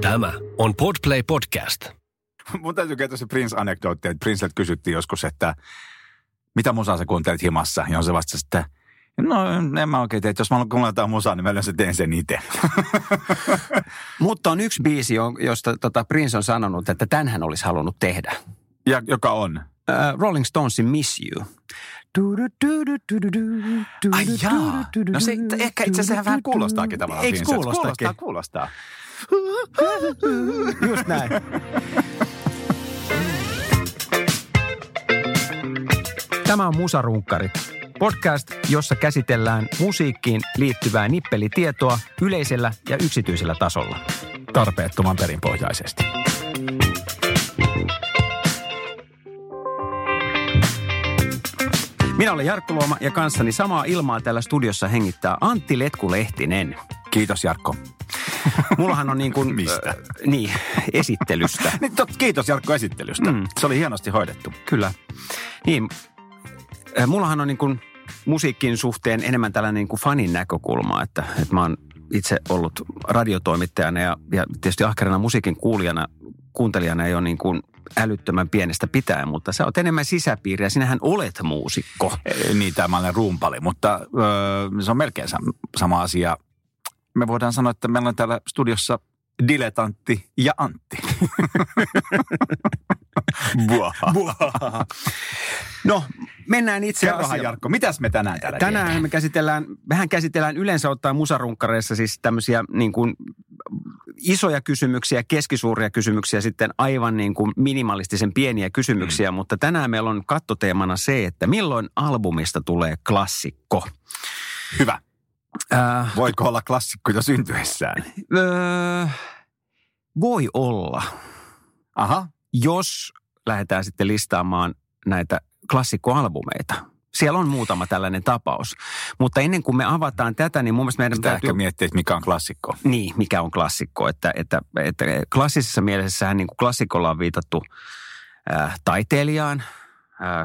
Tämä on Podplay Podcast. Mun täytyy kertoa se Prince-anekdootti, että Princeltä kysyttiin joskus, että mitä musaa sä kuuntelet himassa? Ja on se vastasi, että no en mä oikein tee, että jos mä haluan kuunnella jotain musaa, niin mä yleensä teen sen itse. Mutta on yksi biisi, jo- josta tota Prince on sanonut, että tämän hän olisi halunnut tehdä. ja, joka on. Uh, Rolling Stonesin Miss You. Ai jaa. No se ehkä itse asiassa vähän kuulostaakin tavallaan Eikö kuulostakin? Kuulostaa, kuulostaa. Just näin. Tämä on Musarunkkarit. Podcast, jossa käsitellään musiikkiin liittyvää nippelitietoa yleisellä ja yksityisellä tasolla. Tarpeettoman perinpohjaisesti. Minä olen Jarkko Luoma ja kanssani samaa ilmaa täällä studiossa hengittää Antti Letku-Lehtinen. Kiitos Jarkko. Mullahan on niin kuin... Mistä? Äh, niin, esittelystä. Niin, tot, kiitos Jarkko esittelystä. Mm. Se oli hienosti hoidettu. Kyllä. Niin, äh, mullahan on niin kuin musiikin suhteen enemmän tällainen niin kuin fanin näkökulma, että, että mä oon itse ollut radiotoimittajana ja, ja tietysti ahkerana musiikin kuulijana, kuuntelijana ei ole niin kuin älyttömän pienestä pitäen, mutta sä oot enemmän sisäpiiriä. Sinähän olet muusikko. Eh, Niin, tämä olen rumpali, mutta öö, se on melkein sam- sama asia. Me voidaan sanoa, että meillä on täällä studiossa diletantti ja Antti. Buaha. No, mennään itse Kerrohan asiaan. Jarkko, mitäs me tänään täällä Tänään me käsitellään, mehän käsitellään yleensä ottaen musarunkkareissa siis tämmöisiä niin kuin isoja kysymyksiä, keskisuuria kysymyksiä, sitten aivan niin kuin minimalistisen pieniä kysymyksiä, mm. mutta tänään meillä on kattoteemana se, että milloin albumista tulee klassikko. Hyvä. Äh, Voiko olla klassikko jo syntyessään? öö, voi olla, Aha. jos lähdetään sitten listaamaan näitä klassikkoalbumeita. Siellä on muutama tällainen tapaus. Mutta ennen kuin me avataan tätä, niin mun mielestä meidän Sitä täytyy... ehkä miettiä, että mikä on klassikko. Niin, mikä on klassikko. Että, että, että klassisessa mielessähän niin kuin klassikolla on viitattu äh, taiteilijaan, äh,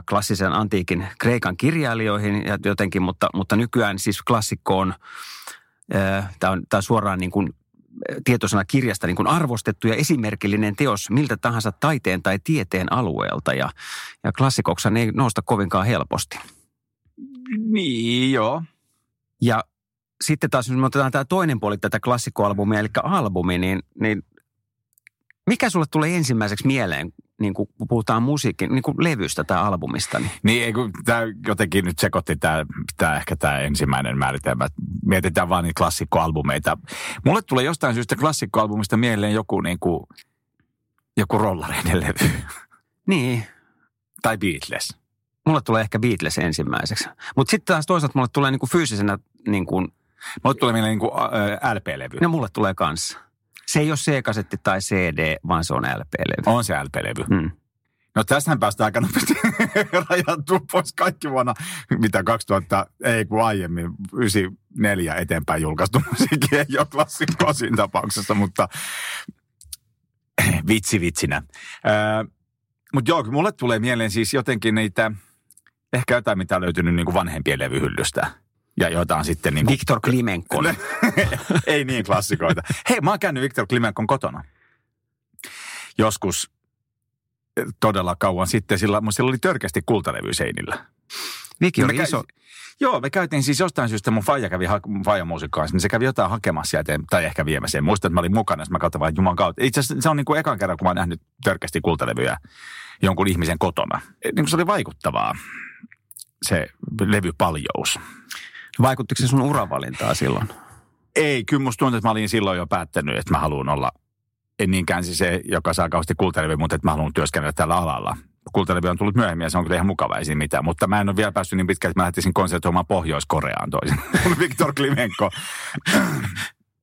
klassisen antiikin Kreikan kirjailijoihin ja jotenkin, mutta, mutta nykyään siis klassikko on, tämä on, tää on suoraan niin kuin tietoisena kirjasta niin kuin arvostettu ja esimerkillinen teos miltä tahansa taiteen tai tieteen alueelta. Ja, ja klassikoksi ei nousta kovinkaan helposti. Niin, joo. Ja sitten taas, jos me otetaan tämä toinen puoli tätä klassikkoalbumia, eli albumi, niin, niin mikä sulle tulee ensimmäiseksi mieleen, niin kun puhutaan musiikin, niin kuin levystä tai albumista? Niin? Niin, tämä jotenkin nyt sekoitti tämä, tämä ehkä tämä ensimmäinen määritelmä. Mietitään vaan niitä klassikkoalbumeita. Mulle tulee jostain syystä klassikkoalbumista mieleen joku niin kuin, joku rollareiden levy. Niin, tai Beatles. mulle tulee ehkä Beatles ensimmäiseksi. Mutta sitten taas toisaalta mulle tulee niin kuin fyysisenä, niin kuin, Mulle tulee mieleen niin kuin, LP-levy. no mulle tulee kanssa. Se ei ole C-kasetti tai CD, vaan se on LP-levy. On se LP-levy. Hmm. No tästähän päästään aika nopeasti rajattua pois kaikki vuonna, mitä 2000, ei kun aiemmin, 94 eteenpäin julkaistu musiikki ei ole klassikkoa siinä tapauksessa, mutta vitsi vitsinä. Öö, mutta joo, mulle tulee mieleen siis jotenkin niitä, ehkä jotain, mitä on löytynyt niin kuin vanhempien levyhyllystä. Ja jotain sitten niin kuin, Viktor Klimenkon. ei niin klassikoita. Hei, mä oon käynyt Viktor Klimenkon kotona. Joskus eh, todella kauan sitten, sillä, sillä oli törkeästi kultalevy seinillä. Viki Me oli käy- iso. Joo, me käytiin siis jostain syystä, mun faija kävi, ha- niin se kävi jotain hakemassa sieltä, tai ehkä viemässä. En muista, että mä olin mukana, jos mä katsoin vaan Juman kautta. Itse asiassa se on niin kuin ekan kerran, kun mä oon nähnyt törkeästi kultalevyjä jonkun ihmisen kotona. Eh, Niin kuin se oli vaikuttavaa, se levypaljous. Vaikuttiko se sun uravalintaa silloin? Ei, kyllä musta tuntuu, että mä olin silloin jo päättänyt, että mä haluan olla, en niinkään siis se, joka saa kauheasti kultalevyä, mutta että mä haluan työskennellä tällä alalla. Kultalevy on tullut myöhemmin ja se on kyllä ihan mukava, ei siinä mitään. Mutta mä en ole vielä päässyt niin pitkälle, että mä lähtisin konsertoimaan Pohjois-Koreaan toisin. Viktor Klimenko.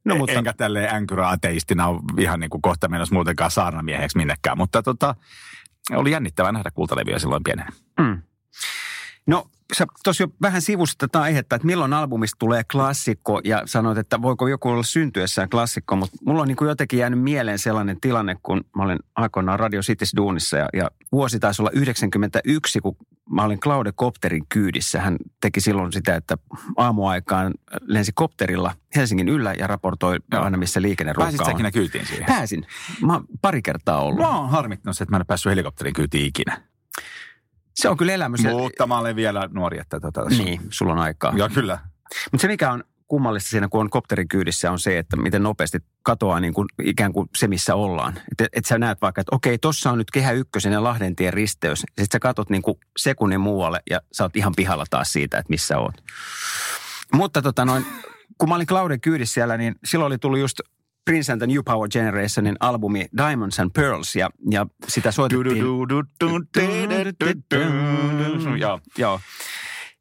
No, mutta- Enkä tälleen änkyrä-ateistina ole ihan niin kuin kohta menossa muutenkaan saarnamieheksi minnekään. Mutta tota, oli jännittävää nähdä kultalevyä silloin pienenä. Mm. No, sä tuossa jo vähän sivusit tätä aihetta, että milloin albumista tulee klassikko ja sanoit, että voiko joku olla syntyessään klassikko, mutta mulla on niin kuin jotenkin jäänyt mieleen sellainen tilanne, kun mä olin aikoinaan Radio Cities duunissa ja, ja vuosi taisi olla 91, kun mä olin Claude Kopterin kyydissä. Hän teki silloin sitä, että aamuaikaan lensi kopterilla Helsingin yllä ja raportoi Joo. aina, missä liikenneruuhka Pääsit on. ikinä kyytiin siihen? Pääsin. Mä pari kertaa ollut. Mä oon harmittanut se, että mä en päässyt helikopterin kyytiin ikinä. Se on kyllä elämys. ja- Mutta mä olen vielä nuori, että tota, Niin, sulla on aikaa. Joo, kyllä. Mutta se mikä on kummallista siinä, kun on kopterin kyydissä, on se, että miten nopeasti katoaa niin kuin ikään kuin se, missä ollaan. Että et sä näet vaikka, että okei, tossa on nyt Kehä Ykkösen ja Lahdentien risteys. Sitten sä katot niin kuin sekunnin muualle ja sä oot ihan pihalla taas siitä, että missä oot. Mutta tota noin, kun mä olin Clauden kyydissä siellä, niin silloin oli tullut just Prince and the New Power Generationin albumi Diamonds and Pearls ja, ja sitä soitettiin. Joo. Joo.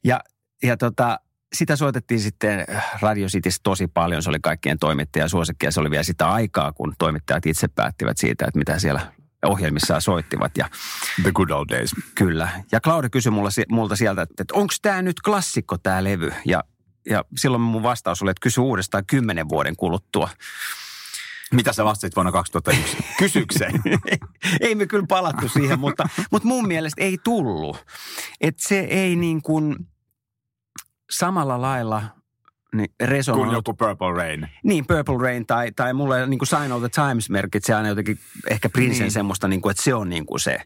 Ja, ja tota, sitä soitettiin sitten Radio Cityssä tosi paljon. Se oli kaikkien toimittajan suosikki ja se oli vielä sitä aikaa, kun toimittajat itse päättivät siitä, että mitä siellä ohjelmissaan soittivat. Ja The good old days. kyllä. Ja Claude kysyi mulla, multa sieltä, että, että onko tämä nyt klassikko tämä levy? Ja, ja silloin mun vastaus oli, että kysy uudestaan kymmenen vuoden kuluttua. Mitä sä vastasit vuonna 2001? Kysykseen. ei me kyllä palattu siihen, mutta, mutta mun mielestä ei tullut. Että se ei niin kuin samalla lailla niin Kun resonoinut. joku Purple Rain. Niin, Purple Rain tai, tai mulle niin kuin Sign of the Times merkitsee aina jotenkin ehkä Princen Niin. niin. semmoista, niin kuin, että se on niin kuin se,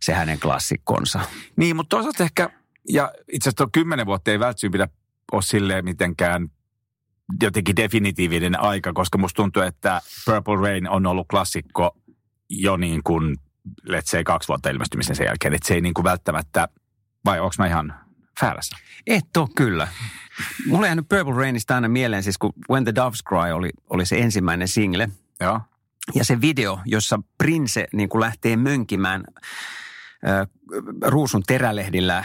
se hänen klassikkonsa. Niin, mutta toisaalta ehkä, ja itse asiassa kymmenen vuotta ei välttämättä pidä ole silleen mitenkään jotenkin definitiivinen aika, koska musta tuntuu, että Purple Rain on ollut klassikko jo niin kuin, let's say, kaksi vuotta ilmestymisen sen jälkeen. Että se ei niin kuin välttämättä, vai onko mä ihan väärässä? Et ole kyllä. Mulla on jäänyt Purple Rainista aina mieleen, siis kun When the Doves Cry oli, oli se ensimmäinen single. Joo. Ja se video, jossa Prince niin kuin lähtee mönkimään ruusun terälehdillä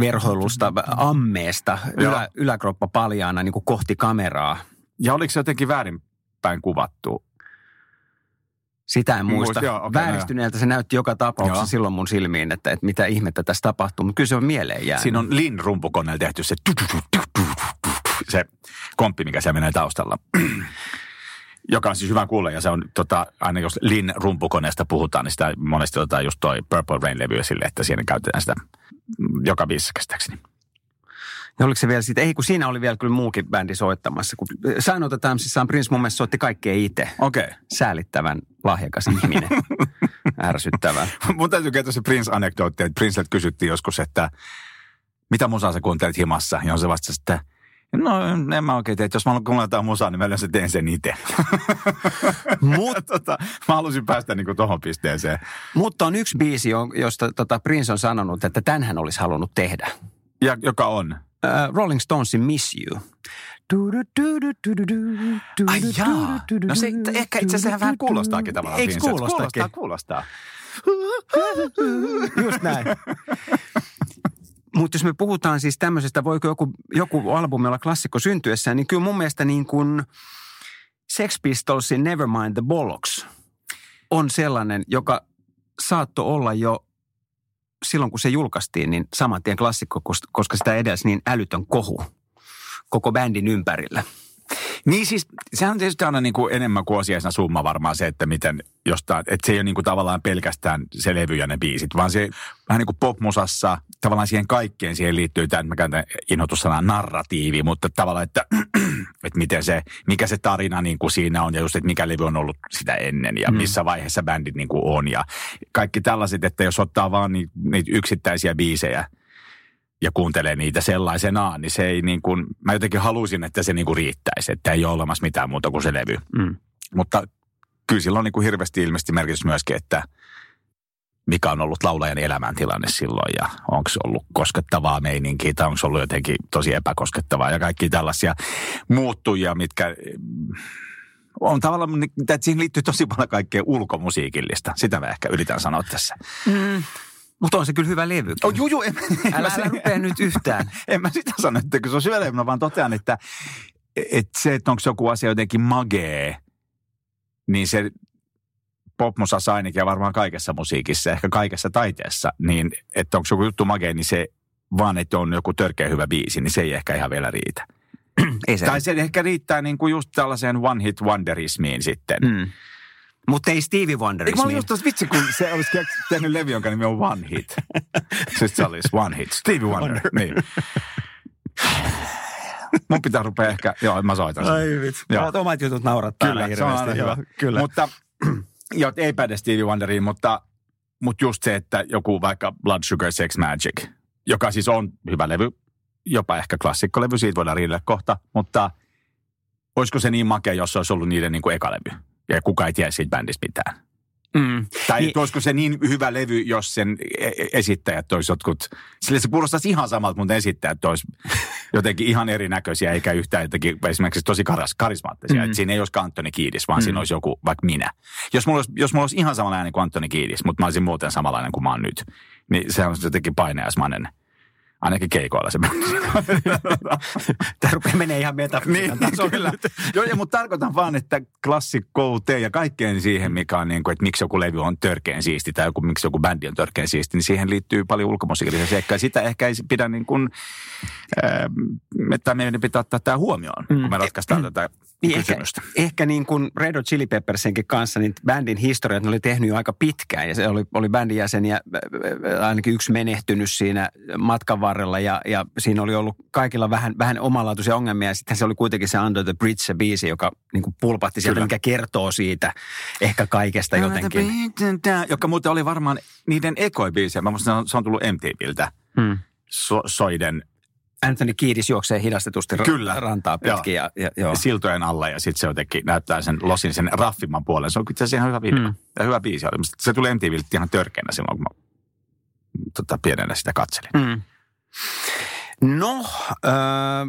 verhoilusta ammeesta Joo. ylä, yläkroppa paljaana niin kuin kohti kameraa. Ja oliko se jotenkin väärinpäin kuvattu? Sitä en Muist- muista. joo, okei, Vääristyneeltä se näytti joka tapauksessa Joo. silloin mun silmiin, että, että mitä ihmettä tässä tapahtuu. Mutta kyllä se on mieleen jäänyt. Siinä on Lin rumpukoneella tehty se, se komppi, mikä siellä menee taustalla. Joka on siis hyvä kuulla ja se on tota, aina jos Lin rumpukoneesta puhutaan, niin sitä monesti otetaan just toi Purple Rain-levy sille, että siinä käytetään sitä joka biisissä käsittääkseni. Ja oliko se vielä siitä? Ei, kun siinä oli vielä kyllä muukin bändi soittamassa. Kun Sign of the Timesissa Prince mun mielestä soitti kaikkea itse. Okei. Okay. Säälittävän lahjakas ihminen. Ärsyttävää. Mun täytyy kertoa se Prince-anekdootti, että Princeltä kysyttiin joskus, että mitä musaa sä kuuntelet himassa? Ja on se vastasi, että no en mä oikein tee, että jos mä haluan kuunnella jotain musaa, niin mä yleensä teen sen itse. Mutta tota, mä halusin päästä niinku tohon pisteeseen. Mutta on yksi biisi, jo- josta tota Prince on sanonut, että tämän hän olisi halunnut tehdä. Ja, joka on. Uh, Rolling Stonesin Miss You. Ai jaa. No se ehkä itse asiassa vähän kuulostaakin tavallaan. Eikö kuulostakin? Kuulostaa, kuulostaa. Just näin. Mutta jos me puhutaan siis tämmöisestä, voiko joku, joku albumi olla klassikko syntyessään, niin kyllä mun mielestä niin kuin Sex Pistolsin Nevermind the Bollocks on sellainen, joka saattoi olla jo silloin, kun se julkaistiin, niin saman tien klassikko, kos- koska sitä edelsi niin älytön kohu koko bändin ympärillä. Niin siis, sehän on tietysti aina niin kuin enemmän kuin osiaisena summa varmaan se, että miten jostain, että se ei ole niin kuin tavallaan pelkästään se levy ja ne biisit, vaan se vähän niin kuin popmusassa, tavallaan siihen kaikkeen siihen liittyy tämä, mä käytän inhotussanaa narratiivi, mutta tavallaan, että, että miten se, mikä se tarina niin kuin siinä on ja just, että mikä levy on ollut sitä ennen ja missä vaiheessa bändit niin kuin on ja kaikki tällaiset, että jos ottaa vaan ni- niitä yksittäisiä biisejä, ja kuuntelee niitä sellaisenaan, niin se ei niin kuin, mä jotenkin halusin, että se niin kuin riittäisi, että ei ole olemassa mitään muuta kuin se levy. Mm. Mutta kyllä sillä on niin kuin hirveästi ilmeisesti merkitys myöskin, että mikä on ollut laulajan elämäntilanne silloin ja onko se ollut koskettavaa meininkiä tai onko se ollut jotenkin tosi epäkoskettavaa ja kaikki tällaisia muuttujia, mitkä mm, on tavallaan, että siihen liittyy tosi paljon kaikkea ulkomusiikillista. Sitä mä ehkä yritän sanoa tässä. Mm. Mutta on se kyllä hyvä levy. Oh, juu, juu, en, en, Älä, mä älä rupea nyt yhtään. en mä sitä sano, että kun se on syvälleen, mä vaan totean, että, että se, että onko joku asia jotenkin magee, niin se popmusassa ainakin ja varmaan kaikessa musiikissa, ehkä kaikessa taiteessa, niin että onko joku juttu magee, niin se vaan, että on joku törkeä hyvä biisi, niin se ei ehkä ihan vielä riitä. Ei se. Tai se ehkä riittää niin kuin just tällaiseen one hit wonderismiin sitten. Mm. Mutta ei Stevie Wonder. Eikö mä olin just vitsi, kun se olisi tehnyt levy, jonka nimi on One Hit. Siis se olisi One Hit. Stevie Wonder. niin. Mun pitää rupea ehkä, joo, mä soitan sen. Ai vitsi. Joo. Omat jutut naurattaa Kyllä, se on aina hyvä. Kyllä. Mutta, joo, ei päde Stevie Wonderiin, mutta, mutta just se, että joku vaikka Blood Sugar Sex Magic, joka siis on hyvä levy, jopa ehkä klassikkolevy, siitä voidaan riidellä kohta, mutta olisiko se niin makea, jos se olisi ollut niiden niin kuin eka levy? Ja kuka ei tiedä siitä bändistä mitään. mm. Tai Niin- olisiko se niin hyvä levy, jos sen e- e- esittäjät olisi jotkut, sillä se kuulostaisi ihan samalta, mutta esittäjät olisi jotenkin ihan erinäköisiä, eikä yhtään jotenkin esimerkiksi tosi karas, karismaattisia. Mm. Mm. siinä ei olisi Antoni Kiidis, vaan Mm. siinä olisi joku, vaikka minä. Jos mulla olisi, jos mulla olisi ihan samanlainen kuin Antoni Kiidis, mutta mä olisin muuten samanlainen kuin mä oon nyt, niin se on jotenkin paineasmainen. Ainakin keikoilla se Tämä rupeaa menee ihan metafysiikan niin, kyllä. Joo, ja, mutta tarkoitan vaan, että klassikkouteen ja kaikkeen siihen, mikä on niin kuin, että miksi joku levy on törkeän siisti tai joku, miksi joku bändi on törkeän siisti, niin siihen liittyy paljon ulkomusiikillisia seikkoja. Sitä ehkä ei pidä niin kuin, että meidän pitää ottaa tämä huomioon, Mm. mm. kun me ratkaistaan tätä Niin ehkä, kysymystä. ehkä niin kuin Red Hot Chili Peppersinkin kanssa, niin bändin historiat ne oli tehnyt jo aika pitkään. Ja se oli, oli bändin jäseniä, ainakin yksi menehtynyt siinä matkan varrella. Ja, ja siinä oli ollut kaikilla vähän, vähän omanlaatuisia ongelmia. Ja sitten se oli kuitenkin se Under the Bridge se biisi, joka niin kuin pulpatti sieltä, Kyllä. mikä kertoo siitä ehkä kaikesta jotenkin. Joka muuten oli varmaan niiden ekoibiisejä. Mä muistan, se on tullut MTVltä. Hmm. So, soiden Anthony Kiedis juoksee hidastetusti ra- Kyllä. rantaa pitkin. Ja, ja, joo. siltojen alla ja sitten se jotenkin näyttää sen losin sen raffimman puolen. Se on itse asiassa ihan hyvä video. Mm. Mm. Ja hyvä biisi oli. Se tuli MTVltä ihan törkeänä silloin, kun mä tota, pienenä sitä katselin. Mm. No, äh,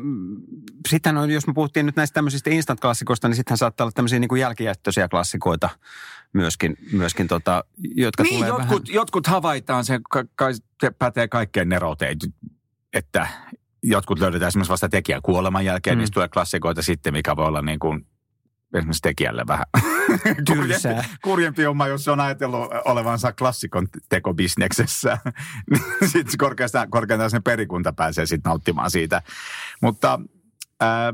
sitten on, jos me puhuttiin nyt näistä tämmöisistä instant-klassikoista, niin sittenhän saattaa olla tämmöisiä niin kuin jälkijättöisiä klassikoita myöskin, myöskin tota, jotka Niin, tulee jotkut, vähän... jotkut havaitaan, se, ka, kai, se pätee kaikkeen nerouteen, että jotkut löydetään esimerkiksi vasta tekijän kuoleman jälkeen, Mm. niistä tulee klassikoita sitten, mikä voi olla niin kuin esimerkiksi tekijälle vähän kurjempi, kurjempi homma, jos on ajatellut olevansa klassikon tekobisneksessä. niin sitten korkeintaan, korkeintaan sen perikunta pääsee sitten nauttimaan siitä. Mutta ää,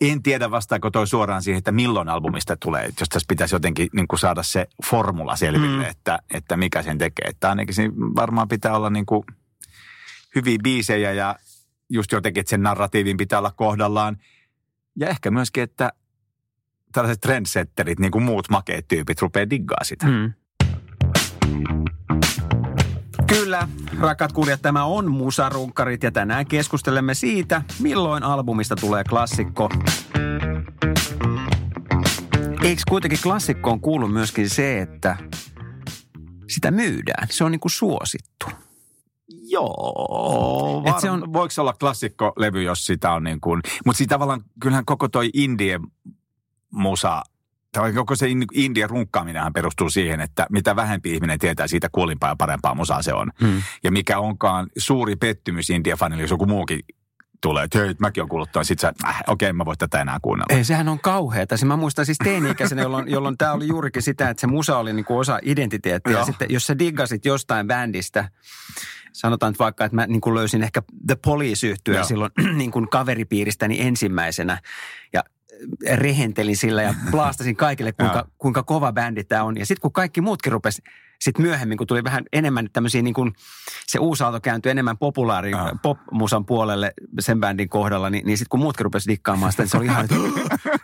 en tiedä vastaako toi suoraan siihen, että milloin albumista tulee. Jos tässä pitäisi jotenkin niin kuin saada se formula selville, mm. että, että mikä sen tekee. Että ainakin siinä varmaan pitää olla niin kuin hyviä biisejä ja just jotenkin, että sen narratiivin pitää olla kohdallaan. Ja ehkä myöskin, että tällaiset trendsetterit, niin kuin muut makeet tyypit, rupeaa diggaa sitä. Mm. Kyllä, rakkaat kuulijat, tämä on Musarunkkarit ja tänään keskustelemme siitä, milloin albumista tulee klassikko. Eikö kuitenkin klassikkoon kuulu myöskin se, että sitä myydään? Se on niin kuin suosittu. Joo, Et var, se on- voiko se olla klassikkolevy, jos sitä on niin kuin, mutta siitä tavallaan, kyllähän koko toi indie musa, tai koko se in- indie runkkaaminenhan perustuu siihen, että mitä vähempi ihminen tietää siitä kuulimpaa ja parempaa musaa se on. Hmm. Ja mikä onkaan suuri pettymys indie-fanille, jos joku muukin tulee, että hei, mäkin olen kuullut tuon, sit sä, äh, okei, mä voin tätä enää kuunnella. Ei, sehän on kauheata. Siis mä muistan siis teini-ikäisenä, jolloin, jolloin tämä oli juurikin sitä, että se musa oli niinku osa identiteettiä. Ja Joo. sitten jos sä diggasit jostain bändistä, sanotaan nyt vaikka, että mä niin kuin löysin ehkä The Police yhtyä silloin niin kuin kaveripiiristäni ensimmäisenä. Ja rehentelin sillä ja blaastasin kaikille, kuinka, kuinka kova bändi tämä on. Ja sitten kun kaikki muutkin rupesi, sitten myöhemmin, kun tuli vähän enemmän tämmöisiä niin kuin, se uusi aalto kääntyi enemmän populaari Joo. pop-musan puolelle sen bändin kohdalla, niin, niin sitten kun muutkin rupesi dikkaamaan sitä, niin se oli ihan, että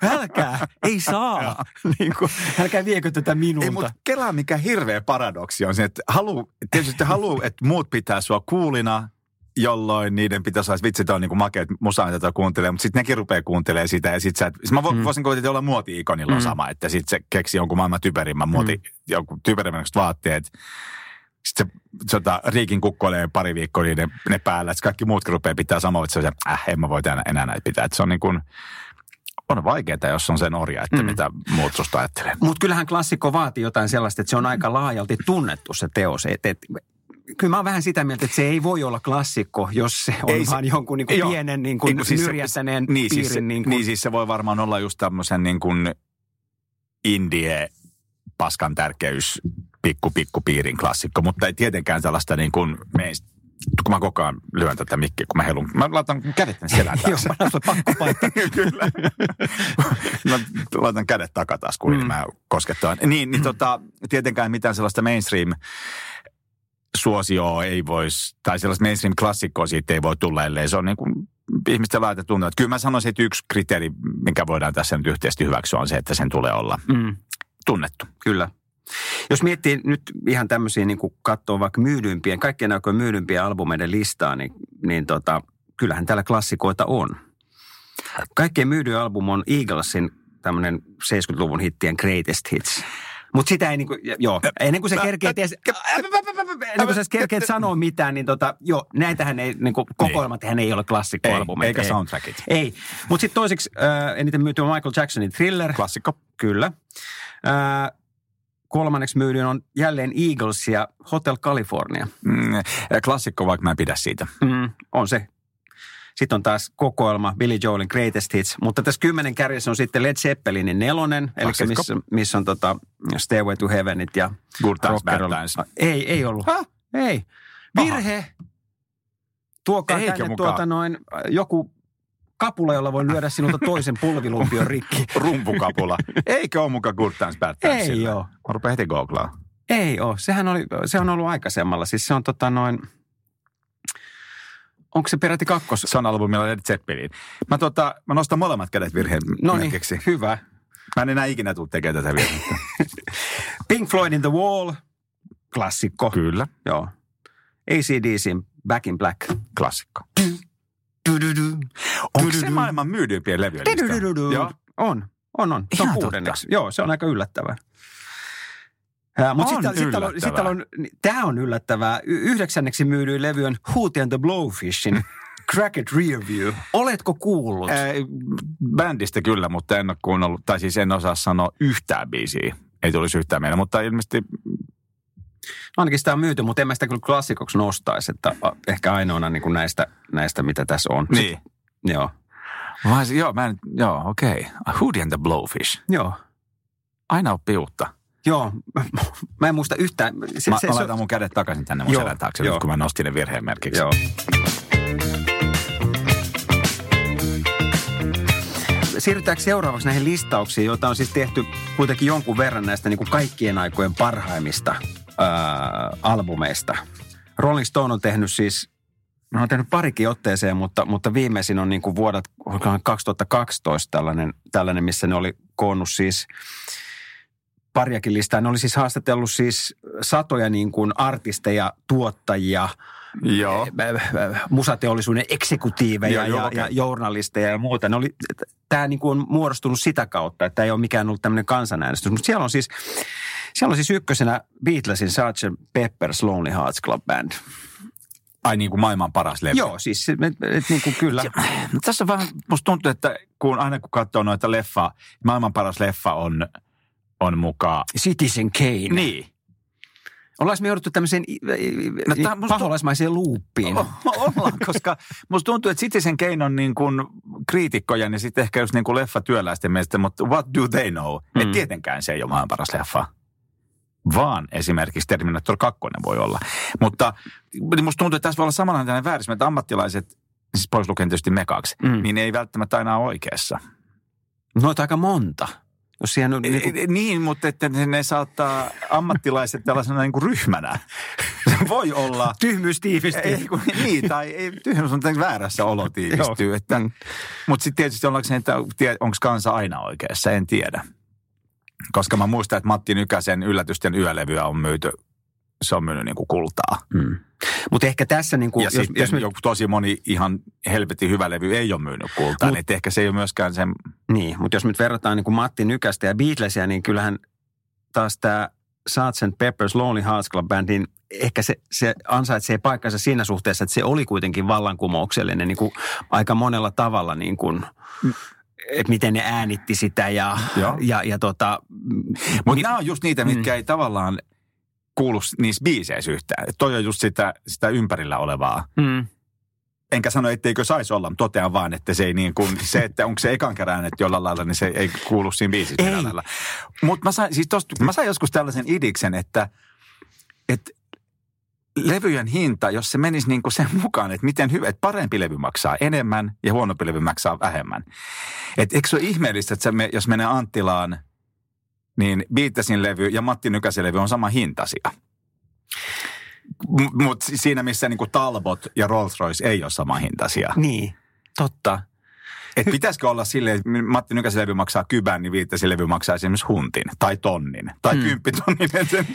älkää, ei saa, niin kuin, älkää viekö tätä minulta. Ei, mutta kelaa mikä hirveä paradoksi on se, että haluu, tietysti haluu, että muut pitää sua kuulina, jolloin niiden pitäisi olla, että vitsi, on niin makeat musaa, mitä toi kuuntelee, mutta sitten nekin rupeaa kuuntelemaan sitä ja sitten sä, et- siis mä vo, Mm. voisin kuvitella, että olla muoti-ikonilla on Mm. sama, että sitten se keksi jonkun maailman typerimmän muoti, mm. jonkun typerimmän vaatteet, sitten se tota, Riikin kukkoilee pari viikkoa niiden, ne päällä, että kaikki muutkin rupeaa pitää samaa, että se on se, äh, en mä voi enää, enää näitä pitää. Että se on niin kuin, on vaikeaa, jos on sen orja, että mm. mitä muut susta ajattelee. Mutta kyllähän klassikko vaatii jotain sellaista, että se on aika laajalti tunnettu se teos. Et, et, kyllä mä oon vähän sitä mieltä, että se ei voi olla klassikko, jos se on Ei ei se- vaan jonkun niin kuin Joo. pienen niin kuin kun siis se- nyrjähtäneen niin, piirin. siis, niin kuin, niin siis se voi varmaan olla just tämmöisen niin kuin indie paskan tärkeys pikku pikku piirin klassikko, mutta ei tietenkään tällaista niin kuin meistä kun mä koko ajan lyön tätä mikkiä, kun mä heilun. Mä laitan kädet tänne selän Joo, taakse. mä näen sulle pakko paikka. Kyllä. mä laitan kädet takataskuun, niin Mm. mä koskettaan. Niin, niin tota, tietenkään mitään sellaista mainstream suosioa ei voisi, tai sellaista mainstream-klassikkoa siitä ei voi tulla, ellei se on niin kuin ihmisten laita tuntuu. Että kyllä mä sanoisin, että yksi kriteeri, minkä voidaan tässä nyt yhteisesti hyväksyä, on se, että sen tulee olla Mm, tunnettu. kyllä. Jos miettii nyt ihan tämmöisiä, niin kuin katsoo vaikka myydyimpien, kaikkien aikojen myydympien albumeiden listaa, niin, niin tota, kyllähän täällä klassikoita on. Kaikkein myydyin album on Eaglesin tämmöinen 70-luvun hittien Greatest Hits. Mutta sitä ei niinku, joo, ennen kuin sä kerkeet, edes, ennen kuin sä kerkeet sanoa mitään, niin tota, joo, näitähän ei, niinku, kokoelmat hän ei ole klassikkoalbumeita. Ei, eikä soundtrackit. Ei, mutta sitten toiseksi äh, eniten myyty on Michael Jacksonin Thriller. Klassikko. Kyllä. Äh, kolmanneksi myydyin on jälleen Eagles ja Hotel California. Mm, klassikko, vaikka mä en pidä siitä. Mm, on se. Sitten on taas kokoelma Billy Joelin Greatest Hits. Mutta tässä kymmenen kärjessä on sitten Led Zeppelinin nelonen, eli missä, missä on tota Stairway to Heavenit ja Good times, bad times. Ei, ei ollut. Häh? Ei. Virhe. Tuokaa Eikö tänne mukaan? tuota noin, joku kapula, jolla voi lyödä sinulta toisen pulvilumpion rikki. Rumpukapula. Eikö ole mukaan Good Times, Bad Times? Ei oo. Mä rupean heti googlaa. Ei ole. Sehän oli, se on ollut aikaisemmalla. Siis se on tota noin, onko se peräti kakkos? Se on albumilla Led Zeppelin. Mä, tota, mä nostan molemmat kädet virheen No niin, hyvä. Mä en enää ikinä tule tekemään tätä virhettä. Pink Floydin The Wall, klassikko. Kyllä, Joo. ACDC, Back in Black. klassikko. Onko se maailman myydyimpien levyjen. On, on, on. Se on kuudenneksi. Joo, se on aika yllättävää. Mutta sitten sit täällä on, sit on, tämä on yllättävää. Yhdeksänneksi myydyin levy on Hootie and the Blowfishin Crack It Rearview. Oletko kuullut? Ää, bändistä kyllä, mutta en ole kuunnellut, tai siis en osaa sanoa yhtään biisiä. Ei tulisi yhtään mieleen, mutta ilmeisesti Ainakin sitä on myyty, mutta en mä sitä kyllä klassikoksi nostaisi, että ehkä ainoana niin kuin näistä, näistä, mitä tässä on. niin. Joo. Vai, joo, mä en, joo, okei. Okay. Hootie and the Blowfish. Joo. Aina oppii uutta. Joo. Mä en muista yhtään. Se, Mä, se, mä se, laitan mun kädet takaisin tänne mun Joo, selän taakse, joo. nyt kun mä nostin ne virheen merkiksi. Joo. Siirrytäänkö seuraavaksi näihin listauksiin, joita on siis tehty kuitenkin jonkun verran näistä niin kuin kaikkien aikojen parhaimmista ää, albumeista. Rolling Stone on tehnyt siis, ne on tehnyt parikin otteeseen, mutta, mutta viimeisin on niin kuin olikohan 2012 tällainen, tällainen, missä ne oli koonnut siis pariakin listaa. Ne oli siis haastatellut siis satoja niin kuin artisteja, tuottajia, Joo. äh, musateollisuuden eksekutiiveja Joo, ja, okei. ja journalisteja ja muuta. Ne oli, tämä niin kuin on muodostunut sitä kautta, että ei ole mikään ollut tämmöinen kansanäänestys. Mutta siellä on siis, siellä on siis ykkösenä Beatlesin Sgt. Pepper's Lonely Hearts Club Band. Ai niin kuin maailman paras levy. Joo, siis et, et, niin kuin kyllä. Tässä on vähän, musta tuntuu, että kun aina kun katsoo noita leffaa, maailman paras leffa on, on mukaan. Citizen Kane. Niin. Ollaanko me jouduttu tämmöiseen No musta- paholaismaiseen luuppiin? O- Ollaan, koska musta tuntuu, että Citizen Kane on niin kuin kriitikkoja, niin sitten ehkä just niin kuin leffatyöläisten mielestä, mutta what do they know? Mm. Mm. Että tietenkään se ei ole maailman paras leffa. Vaan esimerkiksi Terminator 2 voi olla. Mutta musta tuntuu, että tässä voi olla samanlainen väärissä, että ammattilaiset, siis pois lukien tietysti me kaksi, mm. Niin ei välttämättä aina ole oikeassa. Noita aika monta. Jos siihen on, niin kuin, Niin, mutta että ne, saattaa ammattilaiset tällaisena niin kuin ryhmänä. Se voi olla. tyhmyys tiivistyy. Ei, kun, niin, tai ei, tyhmyys on väärässä olo tiivistyy. Että, Mm. Mutta sitten tietysti ollaanko se, että onko kansa aina oikeassa, en tiedä. Koska mä muistan, että Matti Nykäsen yllätysten yölevyä on myyty, se on myynyt niin kuin kultaa. Mm. Mutta ehkä tässä, niin kuin, Ja jos, jos me, joku tosi moni ihan helvetin hyvä levy ei ole myynyt kultaa, Mut- niin että ehkä se ei ole myöskään sen... niin, mutta jos nyt verrataan niin kuin Matti Nykästä ja Beatlesia, niin kyllähän taas tämä Sgt. Pepper's Lonely Hearts Club Band, niin ehkä se, se ansaitsee paikkansa siinä suhteessa, että se oli kuitenkin vallankumouksellinen niin kuin aika monella tavalla niin kuin, että miten ne äänitti sitä ja, Joo. ja, ja tota, Mutta nämä on just niitä, mitkä ei tavallaan kuulu niissä biiseissä yhtään. Et Toi on just sitä, sitä ympärillä olevaa. mm, Enkä sano, etteikö saisi olla, mutta totean vaan, että se ei niin kuin, se, että onko se ekan kerran äänet jollain lailla, niin se ei kuulu siinä biisissä Ei. lailla. Mutta mä sain, siis tosta, mä sain joskus tällaisen idiksen, että, että levyjen hinta, jos se menisi niin kuin sen mukaan, että miten hyvä, että parempi levy maksaa enemmän ja huonompi levy maksaa vähemmän. Et eikö se ole ihmeellistä, että se, me- jos menee Anttilaan, niin Beatlesin levy ja Matti Nykäsen levy on sama hintaisia. Mutta siinä, missä niin kuin Talbot ja Rolls-Royce ei ole sama hintaisia. Niin, totta. Et pitäisikö olla silleen, että Matti Nykäsen levy maksaa kybän, niin Viittasin levy maksaa esimerkiksi huntin tai tonnin tai Mm. kymppitonnin. Sen,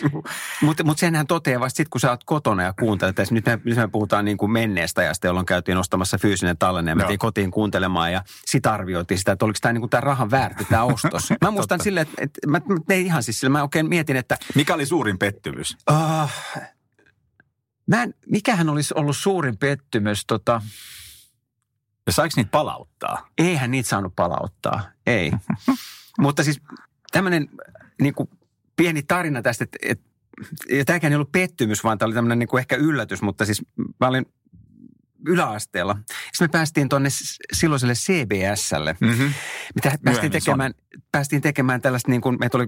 Mutta mut senhän toteaa vasta sitten, kun sä oot kotona ja kuuntelet. Nyt me, nyt me puhutaan niin kuin menneestä ajasta, jolloin käytiin ostamassa fyysinen tallenne ja mentiin kotiin kuuntelemaan ja sitten arvioitiin sitä, että oliko tämä niin rahan väärti, tämä ostos. Mä muistan silleen, että, että mä, mä tein ihan siis sille, mä oikein mietin, että mikä oli suurin pettymys? uh, mä en, mikähän olisi ollut suurin pettymys, tota, Ja saiko niitä palauttaa? eihän niitä saanut palauttaa, ei. Mutta siis tämmöinen niin kuin pieni tarina tästä, että, että ja tämäkään ei ollut pettymys, vaan tämä oli tämmöinen niin kuin ehkä yllätys, mutta siis mä olin yläasteella. Sitten me päästiin tuonne silloiselle CBSlle. Mm-hmm. Me tä- päästiin Myöhemmin tekemään, päästiin tekemään tällaista niin kuin, meitä oli